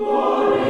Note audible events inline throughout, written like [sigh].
Glory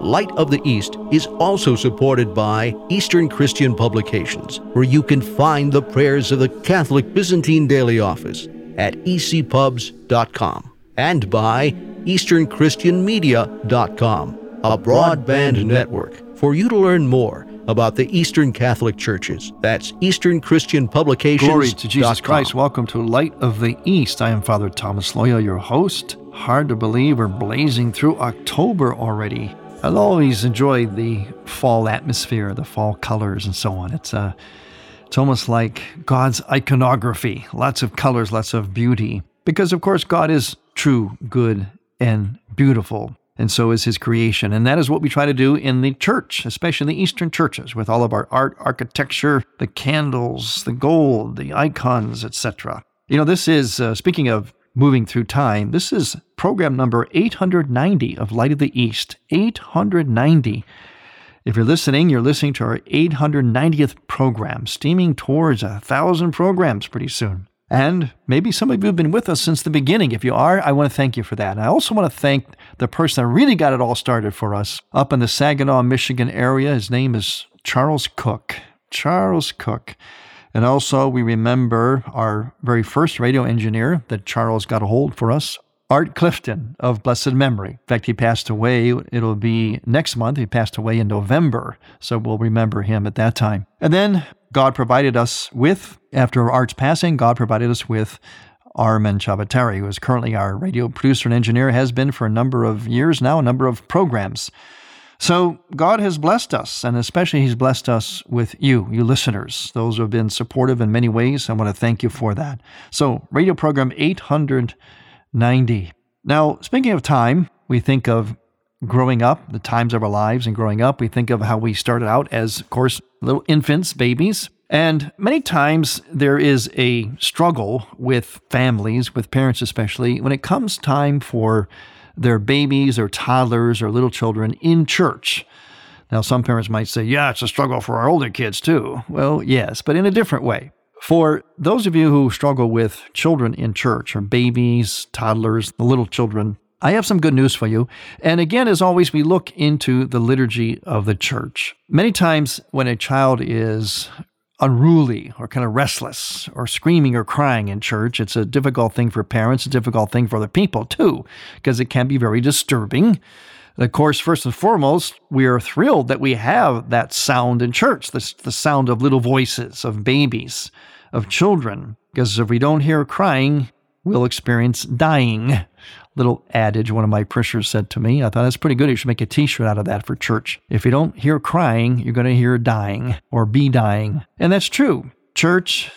Light of the East is also supported by Eastern Christian Publications, where you can find the prayers of the Catholic Byzantine Daily Office at ecpubs.com and by EasternChristianMedia.com, a broadband network for you to learn more about the Eastern Catholic Churches. That's Eastern Christian Publications. Glory to Jesus Christ. Welcome to Light of the East. I am Father Thomas Loya, your host. Hard to believe we're blazing through October already. I'll always enjoy the fall atmosphere, the fall colors, and so on. It's uh, it's almost like God's iconography. Lots of colors, lots of beauty. Because of course, God is true, good, and beautiful, and so is His creation. And that is what we try to do in the church, especially in the Eastern churches, with all of our art, architecture, the candles, the gold, the icons, etc. You know, this is uh, speaking of moving through time. This is program number 890 of Light of the East. 890. If you're listening, you're listening to our 890th program, steaming towards a thousand programs pretty soon. And maybe some of you have been with us since the beginning. If you are, I want to thank you for that. And I also want to thank the person that really got it all started for us up in the Saginaw, Michigan area. His name is Charles Cook. Charles Cook. And also, we remember our very first radio engineer that Charles got a hold for us, Art Clifton of blessed memory. In fact, he passed away. It'll be next month. He passed away in November. So we'll remember him at that time. And then God provided us with, after Art's passing, God provided us with Armin Chavatari, who is currently our radio producer and engineer, has been for a number of years now, a number of programs. So God has blessed us, and especially He's blessed us with you, you listeners, those who have been supportive in many ways. I want to thank you for that. So, radio program 890. Now, speaking of time, we think of growing up, the times of our lives and growing up. We think of how we started out as, of course, little infants, babies. And many times there is a struggle with families, with parents especially, when it comes time for their babies or toddlers or little children in church. Now, some parents might say, yeah, it's a struggle for our older kids too. Well, yes, but in a different way. For those of you who struggle with children in church or babies, toddlers, the little children, I have some good news for you. And again, as always, we look into the liturgy of the church. Many times when a child is unruly or kind of restless or screaming or crying in church. It's a difficult thing for parents, a difficult thing for other people too, because it can be very disturbing. Of course, first and foremost, we are thrilled that we have that sound in church, the, the sound of little voices, of babies, of children, because if we don't hear crying, we'll experience dying little adage one of my parishioners said to me. I thought that's pretty good. You should make a t shirt out of that for church. If you don't hear crying, you're going to hear dying or be dying. And that's true. Church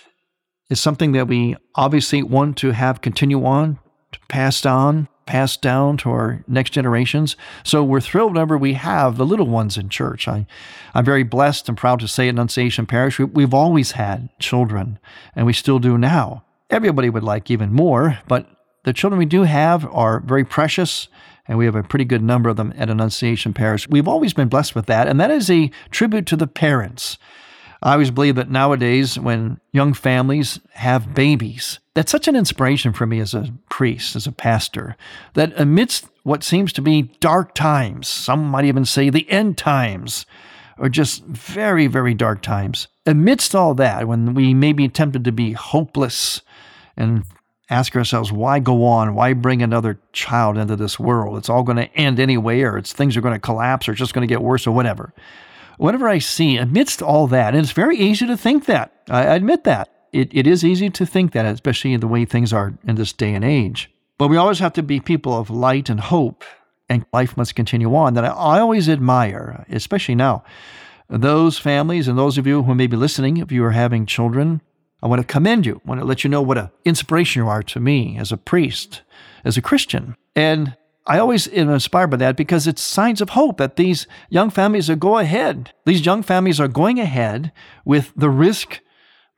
is something that we obviously want to have continue on, to pass on, pass down to our next generations. So we're thrilled whenever we have the little ones in church. I, I'm very blessed and proud to say at Annunciation Parish, we, we've always had children, and we still do now. Everybody would like even more, but the children we do have are very precious, and we have a pretty good number of them at Annunciation Parish. We've always been blessed with that, and that is a tribute to the parents. I always believe that nowadays, when young families have babies, that's such an inspiration for me as a priest, as a pastor, that amidst what seems to be dark times, some might even say the end times, are just very, very dark times. Amidst all that, when we may be tempted to be hopeless and ask ourselves, why go on? Why bring another child into this world? It's all going to end anyway, or it's things are going to collapse, or it's just going to get worse, or whatever. Whatever I see, amidst all that, and it's very easy to think that, I admit that. It, it is easy to think that, especially in the way things are in this day and age. But we always have to be people of light and hope, and life must continue on. That I, I always admire, especially now, those families and those of you who may be listening, if you are having children, I want to commend you. I want to let you know what an inspiration you are to me as a priest, as a Christian. And I always am inspired by that because it's signs of hope that these young families are go ahead. These young families are going ahead with the risk,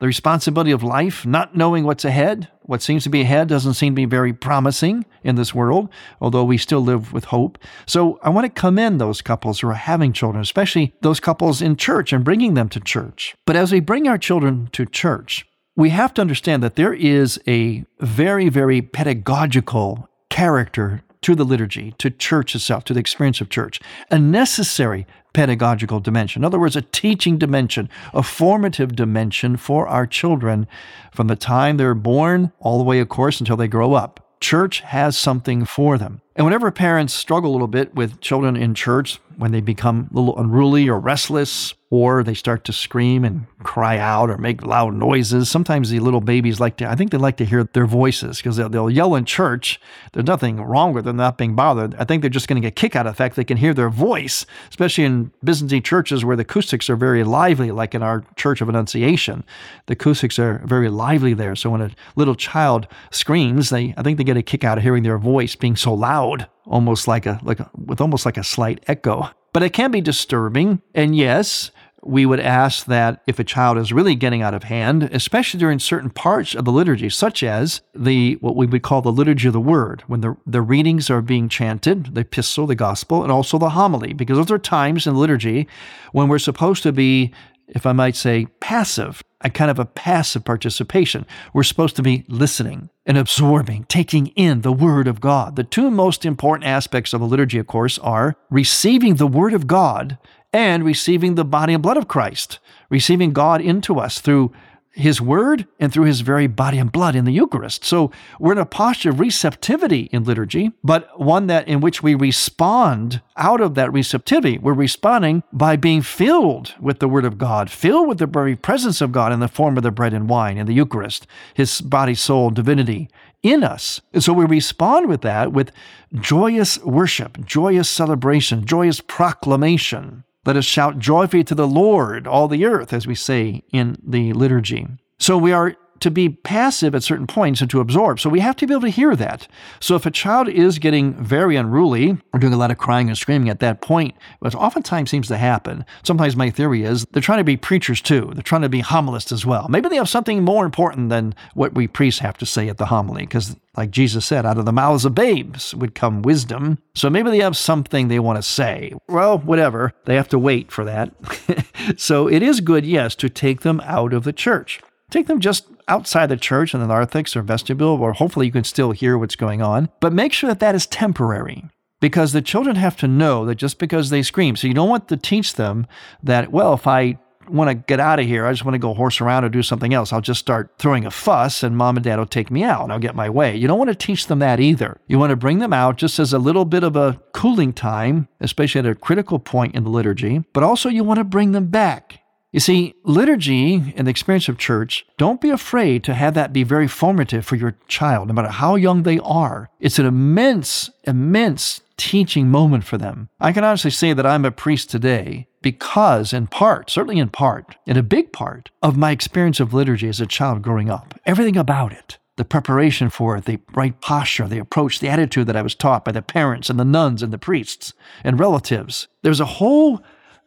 the responsibility of life, not knowing what's ahead. What seems to be ahead doesn't seem to be very promising in this world, although we still live with hope. So I want to commend those couples who are having children, especially those couples in church and bringing them to church. But as we bring our children to church, we have to understand that there is a very, very pedagogical character to the liturgy, to church itself, to the experience of church, a necessary pedagogical dimension. In other words, a teaching dimension, a formative dimension for our children from the time they're born all the way, of course, until they grow up. Church has something for them. And whenever parents struggle a little bit with children in church, when they become a little unruly or restless, or they start to scream and cry out or make loud noises. Sometimes the little babies like to, I think they like to hear their voices because they'll, they'll, yell in church. There's nothing wrong with them not being bothered. I think they're just going to get kick out of the fact they can hear their voice, especially in Byzantine churches where the acoustics are very lively, like in our Church of Annunciation. The acoustics are very lively there. So when a little child screams, they, I think they get a kick out of hearing their voice being so loud almost like a like a, with almost like a slight echo. But it can be disturbing. And yes, we would ask that if a child is really getting out of hand, especially during certain parts of the liturgy, such as the what we would call the liturgy of the word, when the, the readings are being chanted, the epistle, the gospel, and also the homily, because those are times in liturgy when we're supposed to be, if I might say, passive, a kind of a passive participation. We're supposed to be listening and absorbing, taking in the Word of God. The two most important aspects of a liturgy, of course, are receiving the Word of God and receiving the body and blood of Christ, receiving God into us through his word and through his very body and blood in the Eucharist. So we're in a posture of receptivity in liturgy, but one that in which we respond out of that receptivity. We're responding by being filled with the word of God, filled with the very presence of God in the form of the bread and wine in the Eucharist, his body, soul, divinity in us. And so we respond with that with joyous worship, joyous celebration, joyous proclamation. Let us shout joyfully to the Lord, all the earth, as we say in the liturgy. So we are to be passive at certain points and to absorb. So we have to be able to hear that. So if a child is getting very unruly or doing a lot of crying and screaming at that point, which oftentimes seems to happen, sometimes my theory is they're trying to be preachers too. They're trying to be homilists as well. Maybe they have something more important than what we priests have to say at the homily, because like Jesus said, out of the mouths of babes would come wisdom. So maybe they have something they want to say. Well, whatever. They have to wait for that. [laughs] so it is good, yes, to take them out of the church. Take them just outside the church in the narthex or vestibule, where hopefully you can still hear what's going on. But make sure that that is temporary because the children have to know that just because they scream, so you don't want to teach them that, well, if I want to get out of here. I just want to go horse around or do something else. I'll just start throwing a fuss and mom and dad will take me out and I'll get my way. You don't want to teach them that either. You want to bring them out just as a little bit of a cooling time, especially at a critical point in the liturgy, but also you want to bring them back. You see, liturgy and the experience of church, don't be afraid to have that be very formative for your child, no matter how young they are. It's an immense, immense teaching moment for them. I can honestly say that I'm a priest today because, in part, certainly in part, in a big part, of my experience of liturgy as a child growing up. Everything about it the preparation for it, the right posture, the approach, the attitude that I was taught by the parents and the nuns and the priests and relatives. There's a whole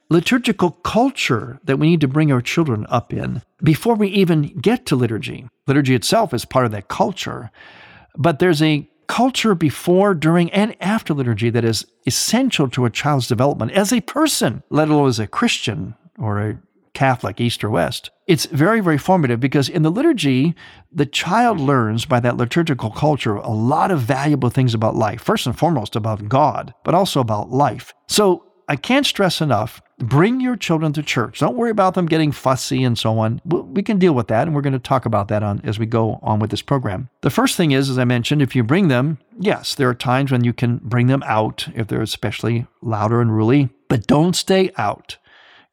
liturgical culture that we need to bring our children up in before we even get to liturgy. Liturgy itself is part of that culture, but there's a culture before, during, and after liturgy that is essential to a child's development as a person, let alone as a Christian or a Catholic, East or West. It's very, very formative because in the liturgy, the child learns by that liturgical culture a lot of valuable things about life. First and foremost, about God, but also about life. So I can't stress enough bring your children to church. Don't worry about them getting fussy and so on. We can deal with that, and we're going to talk about that on as we go on with this program. The first thing is, as I mentioned, if you bring them, yes, there are times when you can bring them out if they're especially louder and ruly, but don't stay out.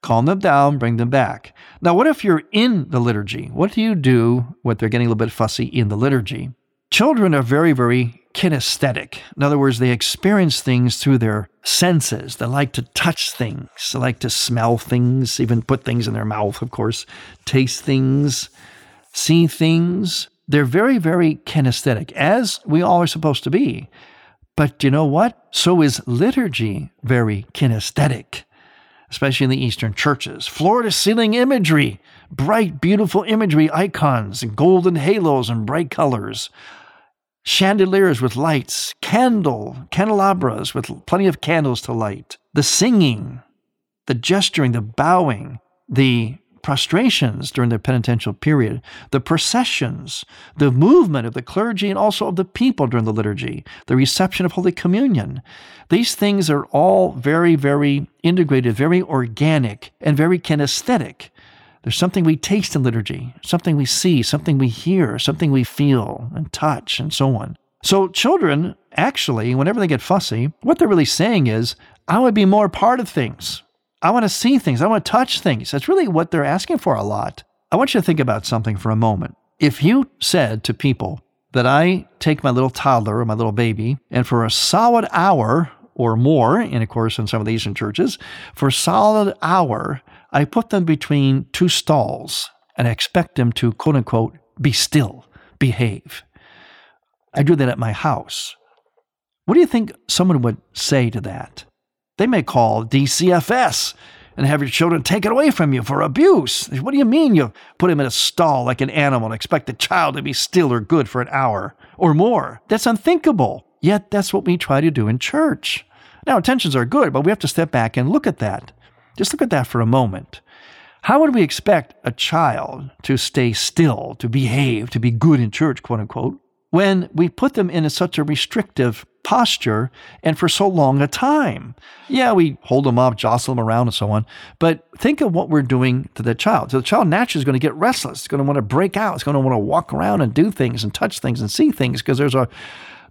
Calm them down, bring them back. Now, what if you're in the liturgy? What do you do when they're getting a little bit fussy in the liturgy? Children are very, very kinesthetic. In other words, they experience things through their senses. They like to touch things, they like to smell things, even put things in their mouth, of course, taste things, see things. They're very, very kinesthetic, as we all are supposed to be. But you know what? So is liturgy very kinesthetic, especially in the Eastern churches. Floor to ceiling imagery, bright, beautiful imagery, icons, and golden halos and bright colors chandeliers with lights, candle, candelabras with plenty of candles to light, the singing, the gesturing, the bowing, the prostrations during the penitential period, the processions, the movement of the clergy and also of the people during the liturgy, the reception of Holy Communion. These things are all very, very integrated, very organic, and very kinesthetic. There's something we taste in liturgy, something we see, something we hear, something we feel and touch, and so on. So, children, actually, whenever they get fussy, what they're really saying is, I want to be more part of things. I want to see things. I want to touch things. That's really what they're asking for a lot. I want you to think about something for a moment. If you said to people that I take my little toddler or my little baby, and for a solid hour or more, and of course, in some of the Eastern churches, for a solid hour, I put them between two stalls and I expect them to, quote unquote, be still, behave. I do that at my house. What do you think someone would say to that? They may call DCFS and have your children taken away from you for abuse. What do you mean you put him in a stall like an animal and expect the child to be still or good for an hour or more? That's unthinkable. Yet that's what we try to do in church. Now, intentions are good, but we have to step back and look at that. Just look at that for a moment. How would we expect a child to stay still, to behave, to be good in church, quote unquote, when we put them in such a restrictive posture and for so long a time? Yeah, we hold them up, jostle them around, and so on. But think of what we're doing to the child. So the child naturally is going to get restless. It's going to want to break out. It's going to want to walk around and do things and touch things and see things because there's a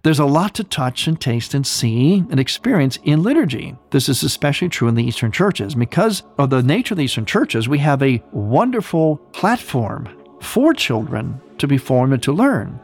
there's a lot to touch and taste and see and experience in liturgy. This is especially true in the Eastern churches. Because of the nature of the Eastern churches, we have a wonderful platform for children to be formed and to learn,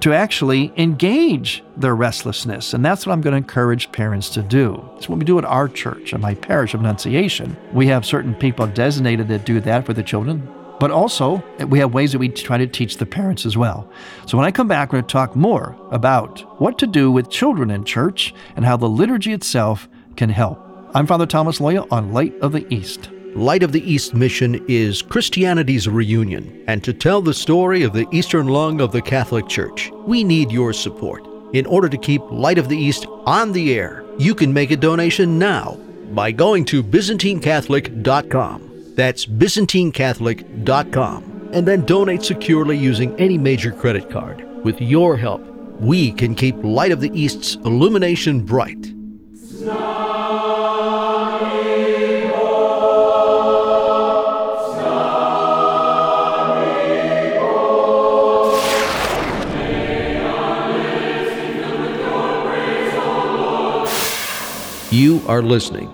to actually engage their restlessness. And that's what I'm going to encourage parents to do. It's what we do at our church, at my parish of Annunciation. We have certain people designated that do that for the children. But also, we have ways that we try to teach the parents as well. So when I come back, we're going to talk more about what to do with children in church and how the liturgy itself can help. I'm Father Thomas Loya on Light of the East. Light of the East mission is Christianity's reunion, and to tell the story of the Eastern lung of the Catholic Church, we need your support. In order to keep Light of the East on the air, you can make a donation now by going to ByzantineCatholic.com. That's ByzantineCatholic.com. And then donate securely using any major credit card. With your help, we can keep Light of the East's illumination bright. You are listening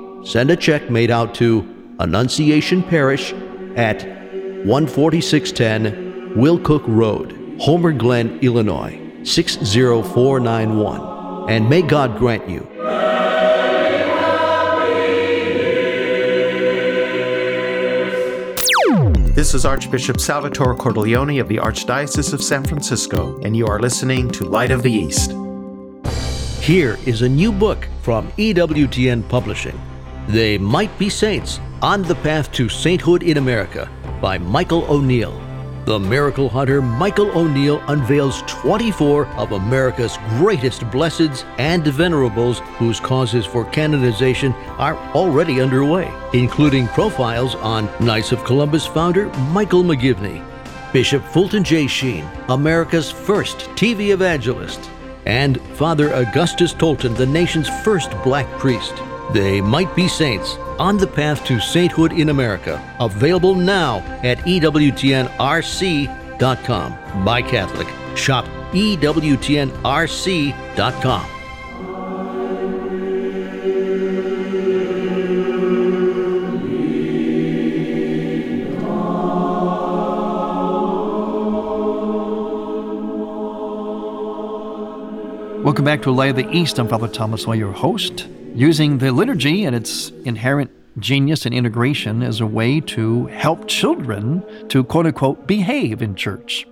Send a check made out to Annunciation Parish at 14610 Wilcook Road, Homer Glen, Illinois 60491. And may God grant you This is Archbishop Salvatore Cordileone of the Archdiocese of San Francisco, and you are listening to Light of the East. Here is a new book from EWTN Publishing They Might Be Saints On the Path to Sainthood in America by Michael O'Neill. The miracle hunter Michael O'Neill unveils 24 of America's greatest blesseds and venerables whose causes for canonization are already underway, including profiles on Knights of Columbus founder Michael McGivney, Bishop Fulton J. Sheen, America's first TV evangelist, and Father Augustus Tolton, the nation's first black priest. They Might Be Saints On the Path to Sainthood in America. Available now at EWTNRC.com. By Catholic. Shop EWTNRC.com. Welcome back to Light of the East. I'm Father Thomas Loya, your host using the liturgy and its inherent genius and integration as a way to help children to quote unquote behave in church.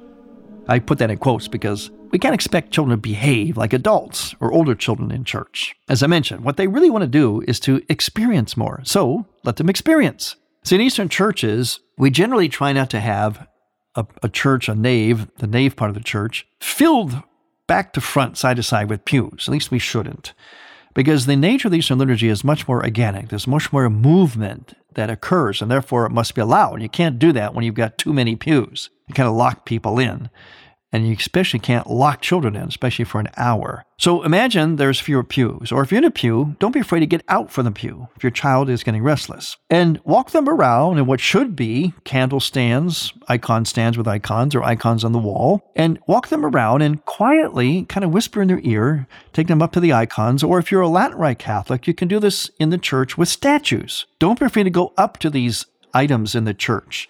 I put that in quotes because we can't expect children to behave like adults or older children in church. As I mentioned, what they really want to do is to experience more. So let them experience. See, in Eastern churches, we generally try not to have a, a church, a nave, the nave part of the church, filled back to front, side to side with pews. At least we shouldn't because the nature of the Eastern liturgy is much more organic. There's much more movement that occurs, and therefore it must be allowed. You can't do that when you've got too many pews. You kind of lock people in. And you especially can't lock children in, especially for an hour. So imagine there's fewer pews. Or if you're in a pew, don't be afraid to get out from the pew if your child is getting restless. And walk them around in what should be candle stands, icon stands with icons or icons on the wall, and walk them around and quietly kind of whisper in their ear, take them up to the icons. Or if you're a Latin Rite Catholic, you can do this in the church with statues. Don't be afraid to go up to these items in the church,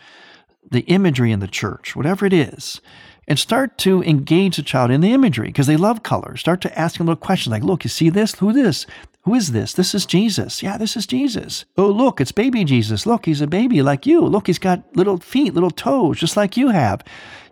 the imagery in the church, whatever it is and start to engage the child in the imagery because they love color. Start to ask them little questions like, look, you see this? Who this? Who is this? This is Jesus. Yeah, this is Jesus. Oh, look, it's baby Jesus. Look, he's a baby like you. Look, he's got little feet, little toes, just like you have.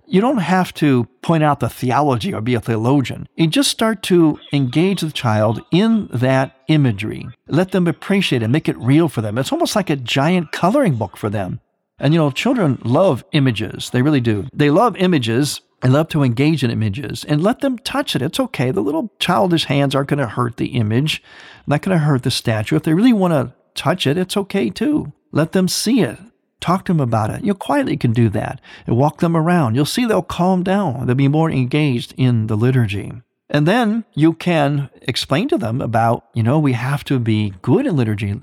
You don't have to point out the theology or be a theologian. You just start to engage the child in that imagery. Let them appreciate it, make it real for them. It's almost like a giant coloring book for them. And you know, children love images. They really do. They love images I love to engage in images and let them touch it. It's okay. The little childish hands aren't going to hurt the image, not going to hurt the statue. If they really want to touch it, it's okay too. Let them see it. Talk to them about it. You quietly can do that and walk them around. You'll see they'll calm down. They'll be more engaged in the liturgy. And then you can explain to them about, you know, we have to be good in liturgy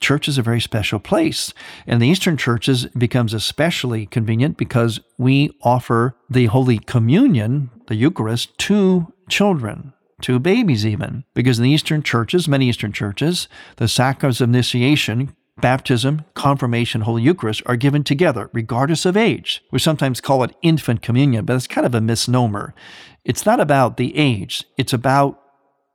church is a very special place. And the Eastern churches becomes especially convenient because we offer the Holy Communion, the Eucharist, to children, to babies even. Because in the Eastern churches, many Eastern churches, the sacraments of initiation, baptism, confirmation, Holy Eucharist are given together, regardless of age. We sometimes call it infant communion, but it's kind of a misnomer. It's not about the age, it's about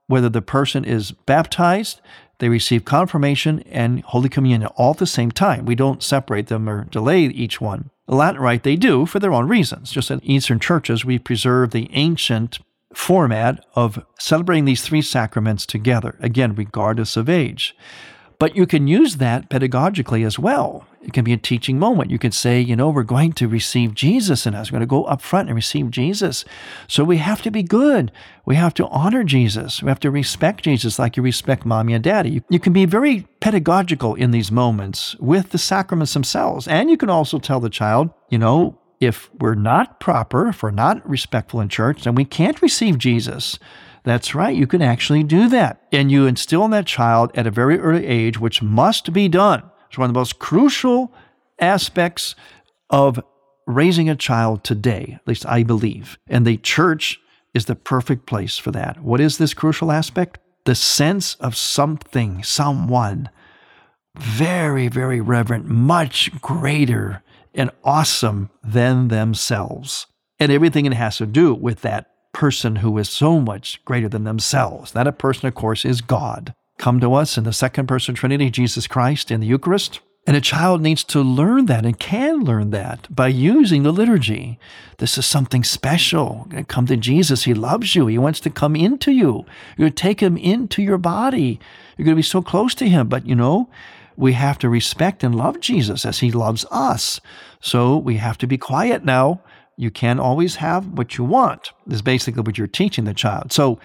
whether the person is baptized they receive confirmation and Holy Communion all at the same time. We don't separate them or delay each one. The Latin Rite, they do for their own reasons. Just in Eastern churches, we preserve the ancient format of celebrating these three sacraments together, again, regardless of age. But you can use that pedagogically as well. It can be a teaching moment. You can say, you know, we're going to receive Jesus in us. We're going to go up front and receive Jesus. So we have to be good. We have to honor Jesus. We have to respect Jesus like you respect mommy and daddy. You, can be very pedagogical in these moments with the sacraments themselves. And you can also tell the child, you know, if we're not proper, if we're not respectful in church, then we can't receive Jesus. That's right, you can actually do that. And you instill in that child at a very early age, which must be done. It's one of the most crucial aspects of raising a child today, at least I believe. And the church is the perfect place for that. What is this crucial aspect? The sense of something, someone very, very reverent, much greater and awesome than themselves. And everything it has to do with that person who is so much greater than themselves. That a person, of course, is God. Come to us in the second person Trinity, Jesus Christ, in the Eucharist. And a child needs to learn that and can learn that by using the liturgy. This is something special. Come to Jesus. He loves you. He wants to come into you. You're going to take him into your body. You're going to be so close to him. But you know, we have to respect and love Jesus as he loves us. So we have to be quiet now. You can't always have what you want, is basically what you're teaching the child. So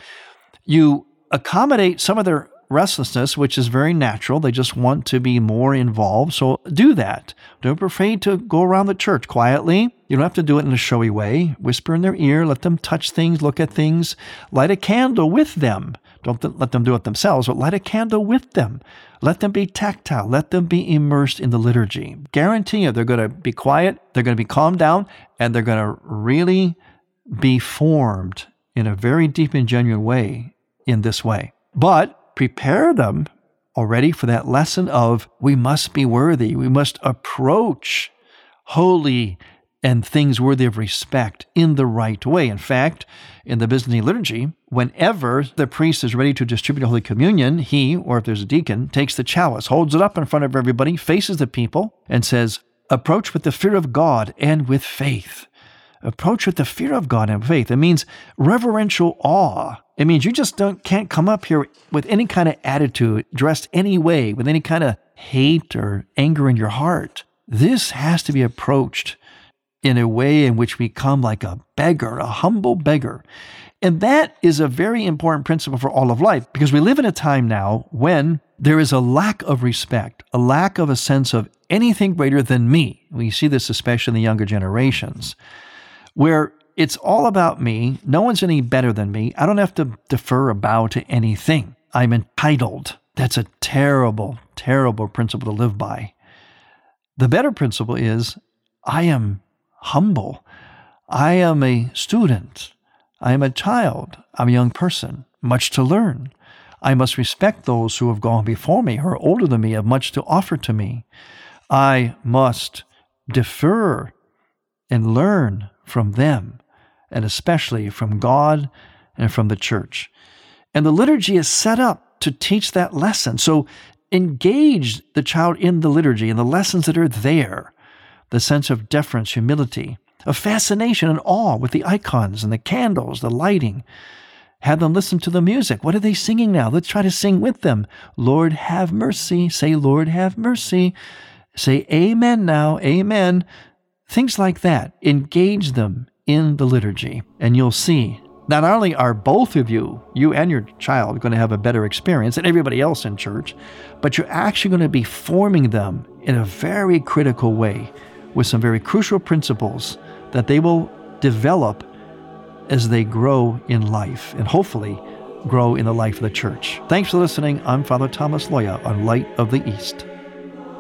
you accommodate some of their restlessness, which is very natural. They just want to be more involved. So do that. Don't be afraid to go around the church quietly. You don't have to do it in a showy way. Whisper in their ear, let them touch things, look at things, light a candle with them. Don't let them do it themselves, but light a candle with them. Let them be tactile. Let them be immersed in the liturgy. Guarantee you, they're going to be quiet, they're going to be calmed down, and they're going to really be formed in a very deep and genuine way in this way. But prepare them already for that lesson of we must be worthy, we must approach holy and things worthy of respect in the right way. In fact, in the Byzantine liturgy, whenever the priest is ready to distribute Holy Communion, he, or if there's a deacon, takes the chalice, holds it up in front of everybody, faces the people, and says, Approach with the fear of God and with faith. Approach with the fear of God and faith. It means reverential awe it means you just don't can't come up here with any kind of attitude, dressed any way, with any kind of hate or anger in your heart. This has to be approached in a way in which we come like a beggar, a humble beggar. And that is a very important principle for all of life because we live in a time now when there is a lack of respect, a lack of a sense of anything greater than me. We see this especially in the younger generations, where it's all about me. No one's any better than me. I don't have to defer or bow to anything. I'm entitled. That's a terrible, terrible principle to live by. The better principle is I am humble. I am a student. I am a child. I'm a young person, much to learn. I must respect those who have gone before me, who are older than me, have much to offer to me. I must defer and learn from them and especially from God and from the church. And the liturgy is set up to teach that lesson. So engage the child in the liturgy and the lessons that are there the sense of deference, humility, of fascination and awe with the icons and the candles, the lighting. Have them listen to the music. What are they singing now? Let's try to sing with them. Lord, have mercy. Say, Lord, have mercy. Say, Amen now. Amen. Things like that. Engage them in the liturgy, and you'll see not only are both of you, you and your child, going to have a better experience than everybody else in church, but you're actually going to be forming them in a very critical way with some very crucial principles that they will develop as they grow in life and hopefully grow in the life of the church. Thanks for listening. I'm Father Thomas Loya on Light of the East.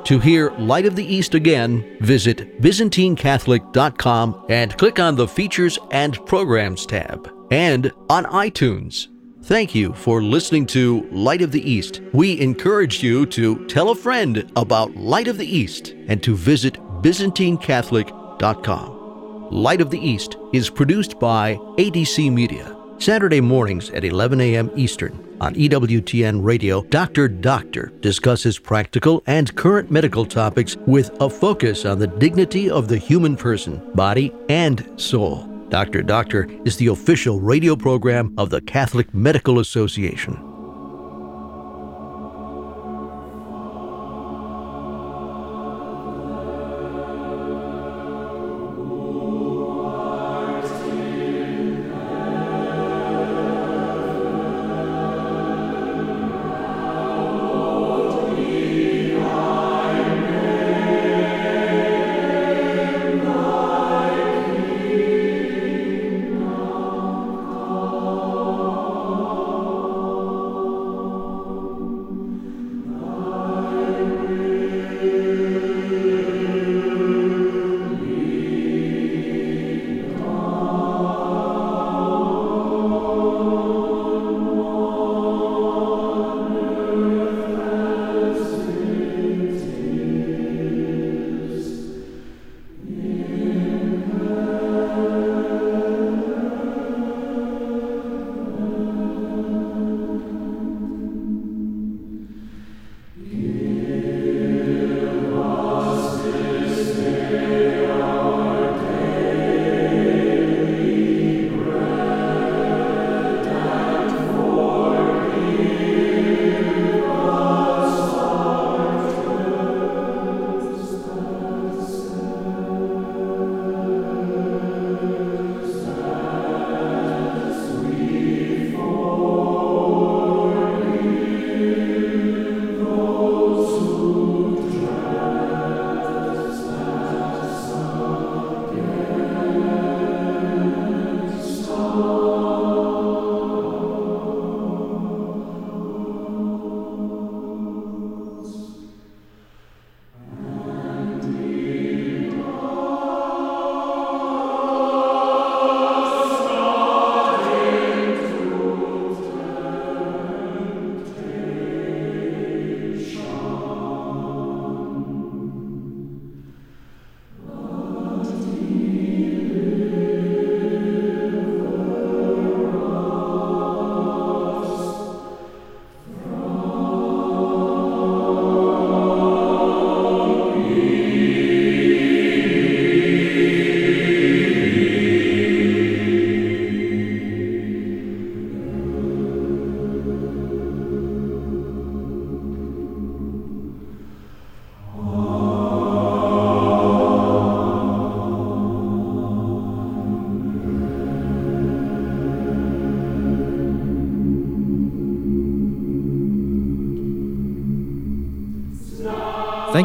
To hear Light of the East again, visit ByzantineCatholic.com and click on the Features and Programs tab, and on iTunes. Thank you for listening to Light of the East. We encourage you to tell a friend about Light of the East and to visit ByzantineCatholic.com. Light of the East is produced by ADC Media. Saturday mornings at 11 a.m. Eastern. On EWTN Radio, Dr. Doctor discusses practical and current medical topics with a focus on the dignity of the human person, body, and soul. Dr. Doctor is the official radio program of the Catholic Medical Association.